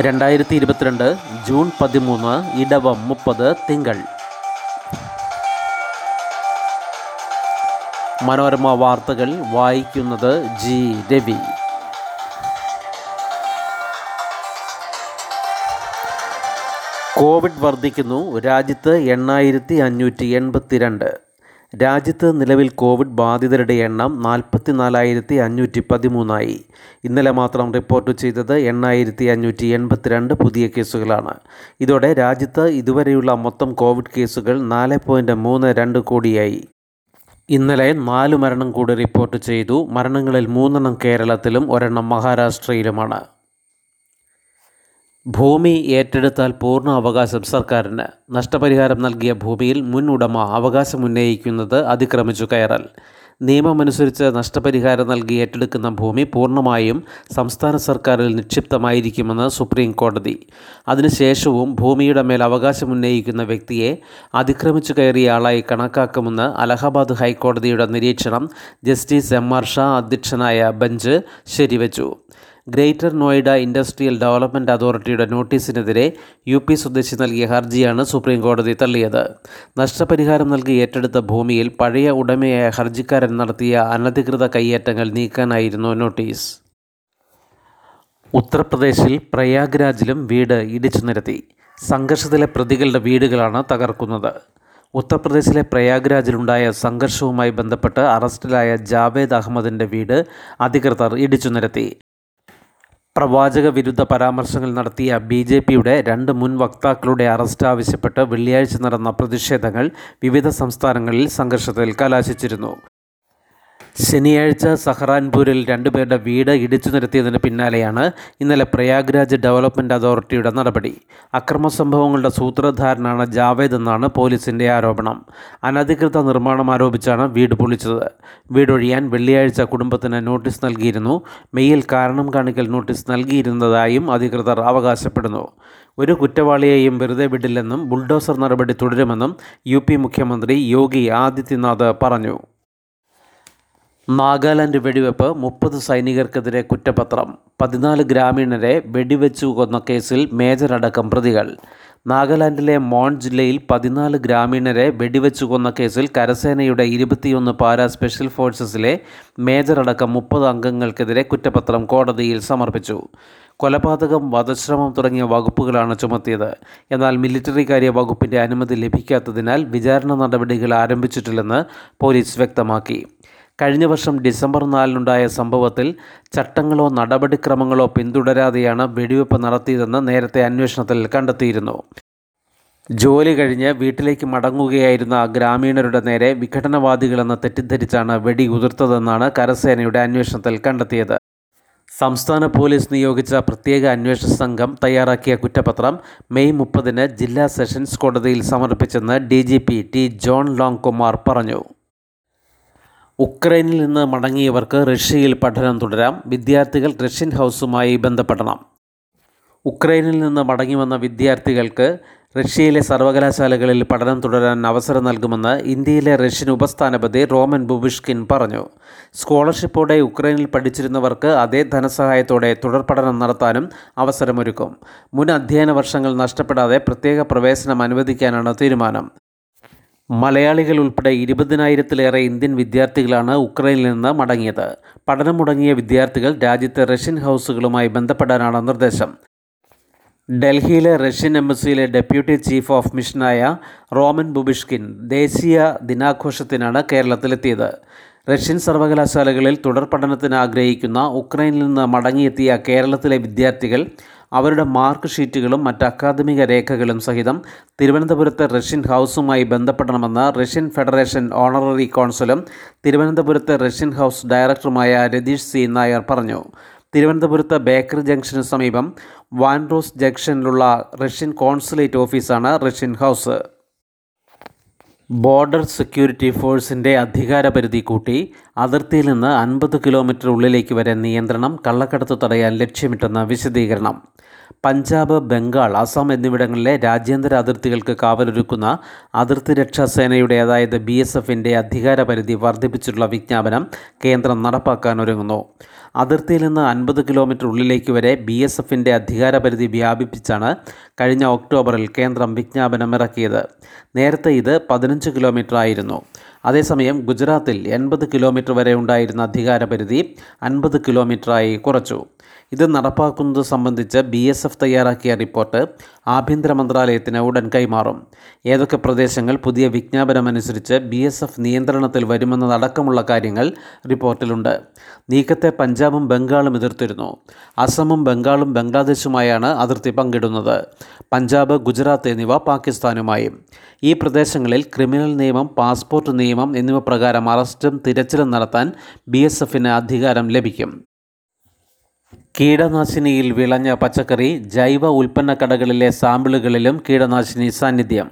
രണ്ടായിരത്തി ഇരുപത്തിരണ്ട് ജൂൺ പതിമൂന്ന് ഇടവം മുപ്പത് തിങ്കൾ. മനോരമ വാർത്തകൾ വായിക്കുന്നത് ജി. രവി. കോവിഡ് വർദ്ധിക്കുന്നു. രാജ്യത്ത് എണ്ണായിരത്തി അഞ്ഞൂറ്റി എൺപത്തിരണ്ട്. രാജ്യത്ത് നിലവിൽ കോവിഡ് ബാധിതരുടെ എണ്ണം നാൽപ്പത്തി നാലായിരത്തി അഞ്ഞൂറ്റി പതിമൂന്നായി ഇന്നലെ മാത്രം റിപ്പോർട്ട് ചെയ്തത് എണ്ണായിരത്തി അഞ്ഞൂറ്റി എൺപത്തിരണ്ട് പുതിയ കേസുകളാണ്. ഇതോടെ രാജ്യത്ത് ഇതുവരെയുള്ള മൊത്തം കോവിഡ് കേസുകൾ നാല് പോയിന്റ് മൂന്ന് രണ്ട് കോടിയായി. ഇന്നലെ നാല് മരണം കൂടി റിപ്പോർട്ട് ചെയ്തു. മരണങ്ങളിൽ മൂന്നെണ്ണം കേരളത്തിലും ഒരെണ്ണം മഹാരാഷ്ട്രയിലുമാണ്. ഭൂമി ഏറ്റെടുത്താൽ പൂർണ അവകാശം സർക്കാരിന് നഷ്ടപരിഹാരം നൽകിയ ഭൂമിയിൽ മുൻ ഉടമ അവകാശം ഉന്നയിക്കുന്നത് അതിക്രമിച്ചു കയറൽ. നിയമമനുസരിച്ച് നഷ്ടപരിഹാരം നൽകി ഏറ്റെടുക്കുന്ന ഭൂമി പൂർണമായും സംസ്ഥാന സർക്കാരിൽ നിക്ഷിപ്തമായിരിക്കുമെന്ന് സുപ്രീം കോടതി. അതിനുശേഷവും ഭൂമിയുടെ മേൽ അവകാശം ഉന്നയിക്കുന്ന വ്യക്തിയെ അതിക്രമിച്ചു കയറിയ ആളായി കണക്കാക്കുമെന്ന് അലഹബാദ് ഹൈക്കോടതിയുടെ നിരീക്ഷണം ജസ്റ്റിസ് എം ആർ ഷാ അധ്യക്ഷനായ ബെഞ്ച് ശരിവച്ചു. ഗ്രേറ്റർ നോയിഡ ഇൻഡസ്ട്രിയൽ ഡെവലപ്മെന്റ് അതോറിറ്റിയുടെ നോട്ടീസിനെതിരെ യു പി സ്വദേശി നൽകിയ ഹർജിയാണ് സുപ്രീം കോടതി തള്ളിയത്. നഷ്ടപരിഹാരം നൽകി ഏറ്റെടുത്ത ഭൂമിയിൽ പഴയ ഉടമയായ ഹർജിക്കാരൻ നടത്തിയ അനധികൃത കയ്യേറ്റങ്ങൾ നീക്കാനായിരുന്നു നോട്ടീസ്. ഉത്തർപ്രദേശിൽ പ്രയാഗ്രാജിലും വീട് ഇടിച്ചു നിരത്തി. സംഘർഷത്തിലെ പ്രതികളുടെ വീടുകളാണ് തകർക്കുന്നത്. ഉത്തർപ്രദേശിലെ പ്രയാഗ്രാജിലുണ്ടായ സംഘർഷവുമായി ബന്ധപ്പെട്ട് അറസ്റ്റിലായ ജാവേദ് അഹമ്മദിന്റെ വീട് അധികൃതർ ഇടിച്ചു നിരത്തി. പ്രവാചക വിരുദ്ധ പരാമർശങ്ങൾ നടത്തിയ ബി ജെ പിയുടെ രണ്ട് മുൻ വക്താക്കളുടെ അറസ്റ്റ് ആവശ്യപ്പെട്ട് വെള്ളിയാഴ്ച നടന്ന പ്രതിഷേധങ്ങൾ വിവിധ സംസ്ഥാനങ്ങളിൽ സംഘർഷത്തിൽ കലാശിച്ചിരുന്നു. ശനിയാഴ്ച സഹറാൻപൂരിൽ രണ്ടുപേരുടെ വീട് ഇടിച്ചു നിരത്തിയതിന് പിന്നാലെയാണ് ഇന്നലെ പ്രയാഗ്രാജ് ഡെവലപ്മെന്റ് അതോറിറ്റിയുടെ നടപടി. അക്രമ സംഭവങ്ങളുടെ സൂത്രധാരനാണ് ജാവേദ് എന്നാണ് പോലീസിന്റെ ആരോപണം. അനധികൃത നിർമ്മാണം ആരോപിച്ചാണ് വീട് പൊളിച്ചത്. വീടൊഴിയാൻ വെള്ളിയാഴ്ച കുടുംബത്തിന് നോട്ടീസ് നൽകിയിരുന്നു. മെയ്യിൽ കാരണം കാണിക്കൽ നോട്ടീസ് നൽകിയിരുന്നതായും അധികൃതർ അവകാശപ്പെടുന്നു. ഒരു കുറ്റവാളിയെയും വെറുതെ വിടില്ലെന്നും ബുൾഡോസർ നടപടി തുടരുമെന്നും യു മുഖ്യമന്ത്രി യോഗി ആദിത്യനാഥ് പറഞ്ഞു. നാഗാലാൻഡ് വെടിവെപ്പ് മുപ്പത് സൈനികർക്കെതിരെ കുറ്റപത്രം. പതിനാല് ഗ്രാമീണരെ വെടിവെച്ചു കൊന്ന കേസിൽ മേജർ അടക്കം പ്രതികൾ. നാഗാലാൻഡിലെ മോൺ ജില്ലയിൽ പതിനാല് ഗ്രാമീണരെ വെടിവെച്ചു കൊന്ന കേസിൽ കരസേനയുടെ ഇരുപത്തിയൊന്ന് പാരാ സ്പെഷ്യൽ ഫോഴ്സസിലെ മേജർ അടക്കം മുപ്പത് അംഗങ്ങൾക്കെതിരെ കുറ്റപത്രം കോടതിയിൽ സമർപ്പിച്ചു. കൊലപാതകം വധശ്രമം തുടങ്ങിയ വകുപ്പുകളാണ് ചുമത്തിയത്. എന്നാൽ മിലിറ്ററി കാര്യ വകുപ്പിന്റെ അനുമതി ലഭിക്കാത്തതിനാൽ വിചാരണ നടപടികൾ ആരംഭിച്ചിട്ടില്ലെന്ന് പോലീസ് വ്യക്തമാക്കി. കഴിഞ്ഞ വർഷം ഡിസംബർ നാലിനുണ്ടായ സംഭവത്തിൽ ചട്ടങ്ങളോ നടപടിക്രമങ്ങളോ പിന്തുടരാതെയാണ് വെടിവെപ്പ് നടത്തിയതെന്ന് നേരത്തെ അന്വേഷണത്തിൽ കണ്ടെത്തിയിരുന്നു. ജോലി കഴിഞ്ഞ് വീട്ടിലേക്ക് മടങ്ങുകയായിരുന്ന ഗ്രാമീണരുടെ നേരെ വിഘടനവാദികളെന്ന് തെറ്റിദ്ധരിച്ചാണ് വെടി ഉതിർത്തതെന്നാണ് കരസേനയുടെ അന്വേഷണത്തിൽ കണ്ടെത്തിയത്. സംസ്ഥാന പോലീസ് നിയോഗിച്ച പ്രത്യേക അന്വേഷണ സംഘം തയ്യാറാക്കിയ കുറ്റപത്രം മെയ് മുപ്പതിന് ജില്ലാ സെഷൻസ് കോടതിയിൽ സമർപ്പിച്ചെന്ന് D G P T John ലോങ് കുമാർ പറഞ്ഞു. ഉക്രൈനിൽ നിന്ന് മടങ്ങിയവർക്ക് റഷ്യയിൽ പഠനം തുടരാം. വിദ്യാർത്ഥികൾ റഷ്യൻ ഹൗസുമായി ബന്ധപ്പെടണം. ഉക്രൈനിൽ നിന്ന് മടങ്ങി വന്ന വിദ്യാർത്ഥികൾക്ക് റഷ്യയിലെ സർവകലാശാലകളിൽ പഠനം തുടരാൻ അവസരം നൽകുമെന്ന് ഇന്ത്യയിലെ റഷ്യൻ ഉപസ്ഥാനപതി റോമൻ ബുബിഷ്കിൻ പറഞ്ഞു. സ്കോളർഷിപ്പോടെ ഉക്രൈനിൽ പഠിച്ചിരുന്നവർക്ക് അതേ ധനസഹായത്തോടെ തുടർ പഠനം നടത്താനും അവസരമൊരുക്കും. മുൻ അധ്യയന വർഷങ്ങൾ നഷ്ടപ്പെടാതെ പ്രത്യേക പ്രവേശനം അനുവദിക്കാനാണ് തീരുമാനം. മലയാളികൾ ഉൾപ്പെടെ ഇരുപതിനായിരത്തിലേറെ ഇന്ത്യൻ വിദ്യാർത്ഥികളാണ് ഉക്രൈനിൽ നിന്ന് മടങ്ങിയത്. പഠനം മുടങ്ങിയ വിദ്യാർത്ഥികൾ രാജ്യത്തെ റഷ്യൻ ഹൗസുകളുമായി ബന്ധപ്പെടാനാണ് നിർദ്ദേശം. ഡൽഹിയിലെ റഷ്യൻ എംബസിയിലെ ഡെപ്യൂട്ടി ചീഫ് ഓഫ് മിഷനായ റോമൻ ബുബിഷ്കിൻ ദേശീയ ദിനാഘോഷത്തിനാണ് കേരളത്തിലെത്തിയത്. റഷ്യൻ സർവകലാശാലകളിൽ തുടർ പഠനത്തിന് ആഗ്രഹിക്കുന്ന ഉക്രൈനിൽ നിന്ന് മടങ്ങിയെത്തിയ കേരളത്തിലെ വിദ്യാർത്ഥികൾ അവരുടെ മാർക്ക് ഷീറ്റുകളും മറ്റ് അക്കാദമിക രേഖകളും സഹിതം തിരുവനന്തപുരത്തെ റഷ്യൻ ഹൗസുമായി ബന്ധപ്പെടണമെന്ന് റഷ്യൻ ഫെഡറേഷൻ ഓണററി കോൺസുലും തിരുവനന്തപുരത്തെ റഷ്യൻ ഹൗസ് ഡയറക്ടറുമായ രതീഷ് സി നായർ പറഞ്ഞു. തിരുവനന്തപുരത്ത് ബേക്കറി ജംഗ്ഷന് സമീപം വാൻറോസ് ജംഗ്ഷനിലുള്ള റഷ്യൻ കോൺസുലേറ്റ് ഓഫീസാണ് റഷ്യൻ ഹൗസ്. ബോർഡർ സെക്യൂരിറ്റി ഫോഴ്സിന്റെ അധികാരപരിധി കൂട്ടി അതിർത്തിയിൽ നിന്ന് അൻപത് കിലോമീറ്റർ ഉള്ളിലേക്ക് വരെ നിയന്ത്രണം കള്ളക്കടത്ത് തടയാൻ ലക്ഷ്യമിട്ടെന്ന് വിശദീകരണം. പഞ്ചാബ് ബംഗാൾ അസം എന്നിവിടങ്ങളിലെ രാജ്യാന്തര അതിർത്തികൾക്ക് കാവലൊരുക്കുന്ന അതിർത്തി രക്ഷാ സേനയുടെ അതായത് ബി എസ് എഫിന്റെ അധികാരപരിധി വർദ്ധിപ്പിച്ചിട്ടുള്ള വിജ്ഞാപനം കേന്ദ്രം നടപ്പാക്കാനൊരുങ്ങുന്നു അതിർത്തിയിൽ നിന്ന് അൻപത് കിലോമീറ്റർ ഉള്ളിലേക്ക് വരെ ബി എസ് എഫിന്റെ അധികാരപരിധി വ്യാപിപ്പിച്ചാണ് കഴിഞ്ഞ ഒക്ടോബറിൽ കേന്ദ്രം വിജ്ഞാപനം ഇറക്കിയത് നേരത്തെ ഇത് പതിനഞ്ച് കിലോമീറ്റർ ആയിരുന്നു അതേസമയം ഗുജറാത്തിൽ എൺപത് കിലോമീറ്റർ വരെ ഉണ്ടായിരുന്ന അധികാരപരിധി അൻപത് കിലോമീറ്ററായി കുറച്ചു. ഇത് നടപ്പാക്കുന്നത് സംബന്ധിച്ച് ബി എസ് എഫ് തയ്യാറാക്കിയ റിപ്പോർട്ട് ആഭ്യന്തര മന്ത്രാലയത്തിന് ഉടൻ കൈമാറും. ഏതൊക്കെ പ്രദേശങ്ങൾ പുതിയ വിജ്ഞാപനമനുസരിച്ച് ബി എസ് എഫ് നിയന്ത്രണത്തിൽ വരുമെന്നതടക്കമുള്ള കാര്യങ്ങൾ റിപ്പോർട്ടിലുണ്ട്. നീക്കത്തെ പഞ്ചാബും ബംഗാളും എതിർത്തിരുന്നു. അസമും ബംഗാളും ബംഗ്ലാദേശുമായാണ് അതിർത്തി പങ്കിടുന്നത്. പഞ്ചാബ് ഗുജറാത്ത് എന്നിവ പാകിസ്ഥാനുമായും. ഈ പ്രദേശങ്ങളിൽ ക്രിമിനൽ നിയമം പാസ്പോർട്ട് നിയമം എന്നിവ പ്രകാരം അറസ്റ്റും തിരച്ചിലും നടത്താൻ ബി എസ് എഫിന് അധികാരം ലഭിക്കും. കീടനാശിനിയിൽ വിളഞ്ഞ പച്ചക്കറി ജൈവ ഉൽപ്പന്ന കടകളിലെ സാമ്പിളുകളിലും കീടനാശിനി സാന്നിധ്യം.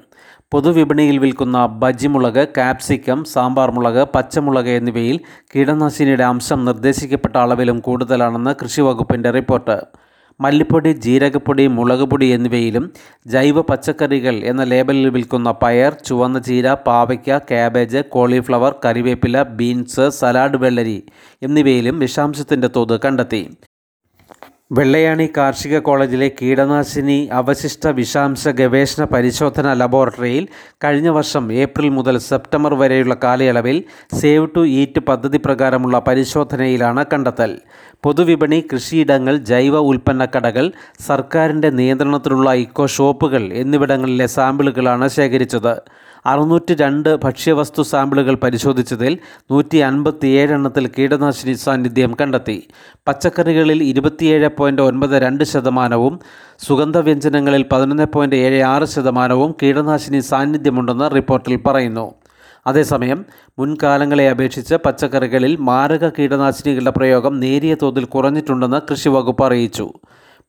പൊതുവിപണിയിൽ വിൽക്കുന്ന ബജിമുളക് കാപ്സിക്കം സാമ്പാർ മുളക് പച്ചമുളക് എന്നിവയിൽ കീടനാശിനിയുടെ അംശം നിർദ്ദേശിക്കപ്പെട്ട അളവിലും കൂടുതലാണെന്ന് കൃഷി വകുപ്പിന്റെ റിപ്പോർട്ട്. മല്ലിപ്പൊടി ജീരകപ്പൊടി മുളക് പൊടി എന്നിവയിലും ജൈവ പച്ചക്കറികൾ എന്ന ലേബലിൽ വിൽക്കുന്ന പയർ ചുവന്ന ചീര പാവയ്ക്ക കാബേജ് കോളിഫ്ലവർ കറിവേപ്പില ബീൻസ് സലാഡ് വെള്ളരി എന്നിവയിലും വിഷാംശത്തിന്റെ തോത് കണ്ടെത്തി. വെള്ളയാണി കാർഷിക കോളേജിലെ കീടനാശിനി അവശിഷ്ട വിഷാംശ ഗവേഷണ പരിശോധന ലബോറട്ടറിയിൽ കഴിഞ്ഞ വർഷം ഏപ്രിൽ മുതൽ സെപ്റ്റംബർ വരെയുള്ള കാലയളവിൽ സേവ് ടു ഈറ്റ് പദ്ധതി പ്രകാരമുള്ള പരിശോധനയിലാണ് കണ്ടെത്തൽ. പൊതുവിപണി കൃഷിയിടങ്ങൾ ജൈവ ഉൽപ്പന്ന കടകൾ സർക്കാരിന്റെ നിയന്ത്രണത്തിലുള്ള ഇക്കോ ഷോപ്പുകൾ എന്നിവിടങ്ങളിലെ സാമ്പിളുകളാണ് ശേഖരിച്ചത്. അറുന്നൂറ്റി രണ്ട് ഭക്ഷ്യവസ്തു സാമ്പിളുകൾ പരിശോധിച്ചതിൽ നൂറ്റി അൻപത്തിയേഴ് എണ്ണത്തിൽ കീടനാശിനി സാന്നിധ്യം കണ്ടെത്തി. പച്ചക്കറികളിൽ ഇരുപത്തിയേഴ് പോയിന്റ് ഒൻപത് രണ്ട് ശതമാനവും സുഗന്ധവ്യഞ്ജനങ്ങളിൽ പതിനൊന്ന് പോയിന്റ് ഏഴ് ആറ് ശതമാനവും കീടനാശിനി സാന്നിധ്യമുണ്ടെന്ന് റിപ്പോർട്ടിൽ പറയുന്നു. അതേസമയം മുൻകാലങ്ങളെ അപേക്ഷിച്ച് പച്ചക്കറികളിൽ മാരക കീടനാശിനികളുടെ പ്രയോഗം നേരിയ തോതിൽ കുറഞ്ഞിട്ടുണ്ടെന്ന് കൃഷി വകുപ്പ് അറിയിച്ചു.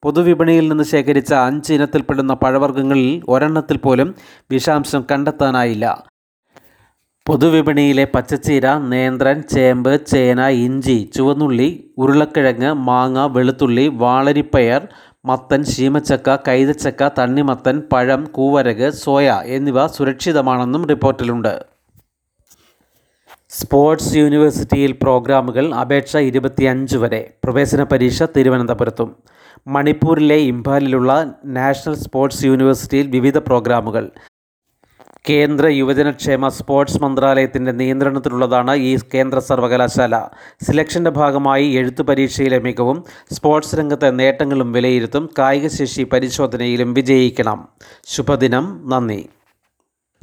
പൊതുവിപണിയിൽ നിന്ന് ശേഖരിച്ച അഞ്ച് ഇനത്തിൽപ്പെടുന്ന പഴവർഗങ്ങളിൽ ഒരെണ്ണത്തിൽ പോലും വിഷാംശം കണ്ടെത്താനായില്ല. പൊതുവിപണിയിലെ പച്ചച്ചീര നേന്ത്രൻ ചേമ്പ് ചേന ഇഞ്ചി ചുവന്നുള്ളി ഉരുളക്കിഴങ്ങ് മാങ്ങ വെളുത്തുള്ളി വാളരിപ്പയർ മത്തൻ ശീമച്ചക്ക കൈതച്ചക്ക തണ്ണിമത്തൻ പഴം കൂവരക് സോയ എന്നിവ സുരക്ഷിതമാണെന്നും റിപ്പോർട്ടിലുണ്ട്. സ്പോർട്സ് യൂണിവേഴ്സിറ്റിയിൽ പ്രോഗ്രാമുകൾ അപേക്ഷ ഇരുപത്തിയഞ്ച് വരെ. പ്രവേശന പരീക്ഷ തിരുവനന്തപുരത്തും. മണിപ്പൂരിലെ ഇംഫാലിലുള്ള നാഷണൽ സ്പോർട്സ് യൂണിവേഴ്സിറ്റിയിൽ വിവിധ പ്രോഗ്രാമുകൾ. കേന്ദ്ര യുവജനക്ഷേമ സ്പോർട്സ് മന്ത്രാലയത്തിന്റെ നിയന്ത്രണത്തിലുള്ളതാണ് ഈ കേന്ദ്ര സർവകലാശാല. സിലക്ഷന്റെ ഭാഗമായി എഴുത്തു പരീക്ഷയിലെ മികവും സ്പോർട്സ് രംഗത്തെ നേട്ടങ്ങളും വിലയിരുത്തും കായികശേഷി പരിശോധനയിലും വിജയിക്കണം. ശുഭദിനം. നന്ദി.